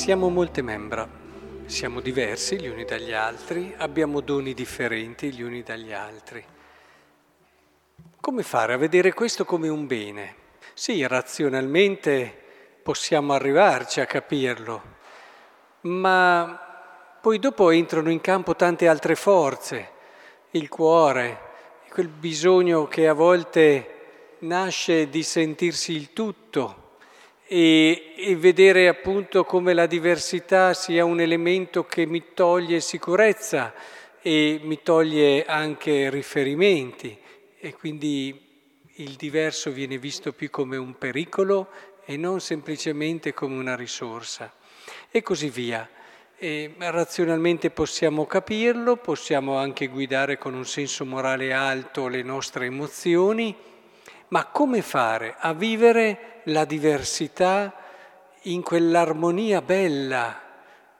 Siamo molte membra, siamo diversi gli uni dagli altri, abbiamo doni differenti gli uni dagli altri. Come fare a vedere questo come un bene? Sì, razionalmente possiamo arrivarci a capirlo, ma poi dopo entrano in campo tante altre forze, il cuore, quel bisogno che a volte nasce di sentirsi il tutto e, e, vedere appunto come la diversità sia un elemento che mi toglie sicurezza e mi toglie anche riferimenti e quindi il diverso viene visto più come un pericolo e non semplicemente come una risorsa e così via. E razionalmente possiamo capirlo, possiamo anche guidare con un senso morale alto le nostre emozioni, ma come fare a vivere la diversità in quell'armonia bella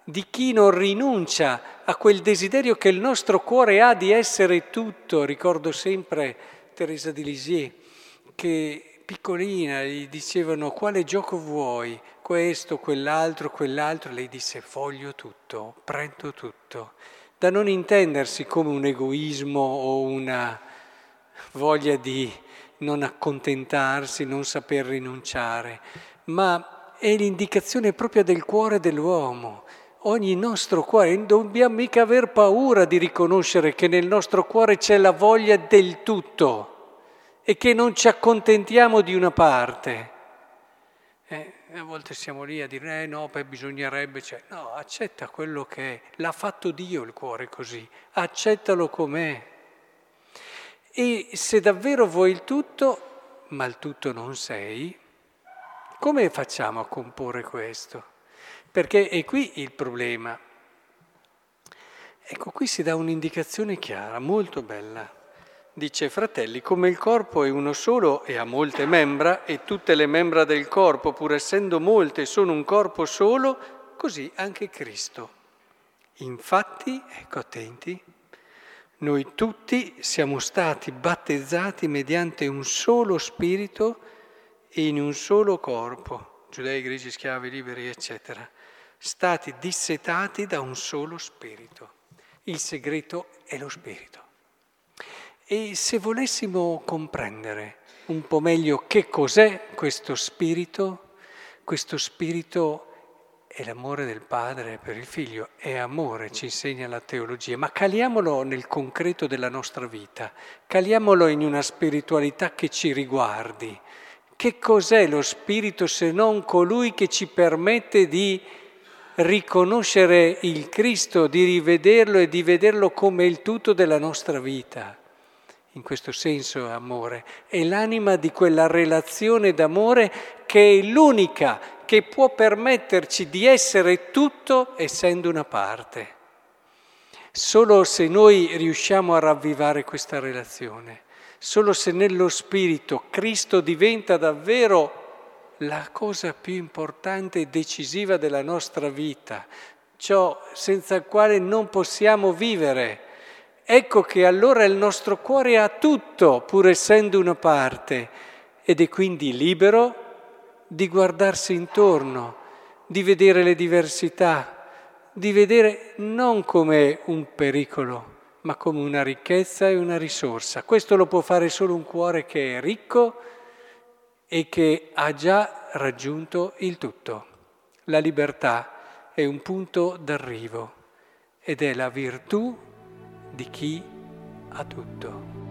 di chi non rinuncia a quel desiderio che il nostro cuore ha di essere tutto? Ricordo sempre Teresa di Lisieux che piccolina gli dicevano quale gioco vuoi, questo, quell'altro, quell'altro, lei disse voglio tutto, prendo tutto, da non intendersi come un egoismo o una voglia di non accontentarsi, non saper rinunciare, ma è l'indicazione propria del cuore dell'uomo. Ogni nostro cuore, non dobbiamo mica aver paura di riconoscere che nel nostro cuore c'è la voglia del tutto e che non ci accontentiamo di una parte. Eh, a volte siamo lì a dire, eh no, poi bisognerebbe, cioè, no, accetta quello che è, l'ha fatto Dio il cuore così, accettalo com'è. E se davvero vuoi il tutto, ma il tutto non sei, come facciamo a comporre questo? Perché è qui il problema. Ecco, qui si dà un'indicazione chiara, molto bella. Dice, fratelli, come il corpo è uno solo e ha molte membra, e tutte le membra del corpo, pur essendo molte, sono un corpo solo, così anche Cristo. Infatti, ecco attenti, noi tutti siamo stati battezzati mediante un solo spirito e in un solo corpo, giudei, greci, schiavi, liberi, eccetera, stati dissetati da un solo spirito. Il segreto è lo spirito. E se volessimo comprendere un po' meglio che cos'è questo spirito, questo spirito è l'amore del padre per il figlio, è amore, ci insegna la teologia, ma caliamolo nel concreto della nostra vita, caliamolo in una spiritualità che ci riguardi. Che cos'è lo spirito se non colui che ci permette di riconoscere il Cristo, di rivederlo e di vederlo come il tutto della nostra vita? in questo senso è amore, è l'anima di quella relazione d'amore che è l'unica che può permetterci di essere tutto essendo una parte. Solo se noi riusciamo a ravvivare questa relazione, solo se nello Spirito Cristo diventa davvero la cosa più importante e decisiva della nostra vita, ciò senza il quale non possiamo vivere ecco che allora il nostro cuore ha tutto, pur essendo una parte, ed è quindi libero di guardarsi intorno, di vedere le diversità, di vedere non come un pericolo, ma come una ricchezza e una risorsa. Questo lo può fare solo un cuore che è ricco e che ha già raggiunto il tutto. La libertà è un punto d'arrivo ed è la virtù di chi ha tutto.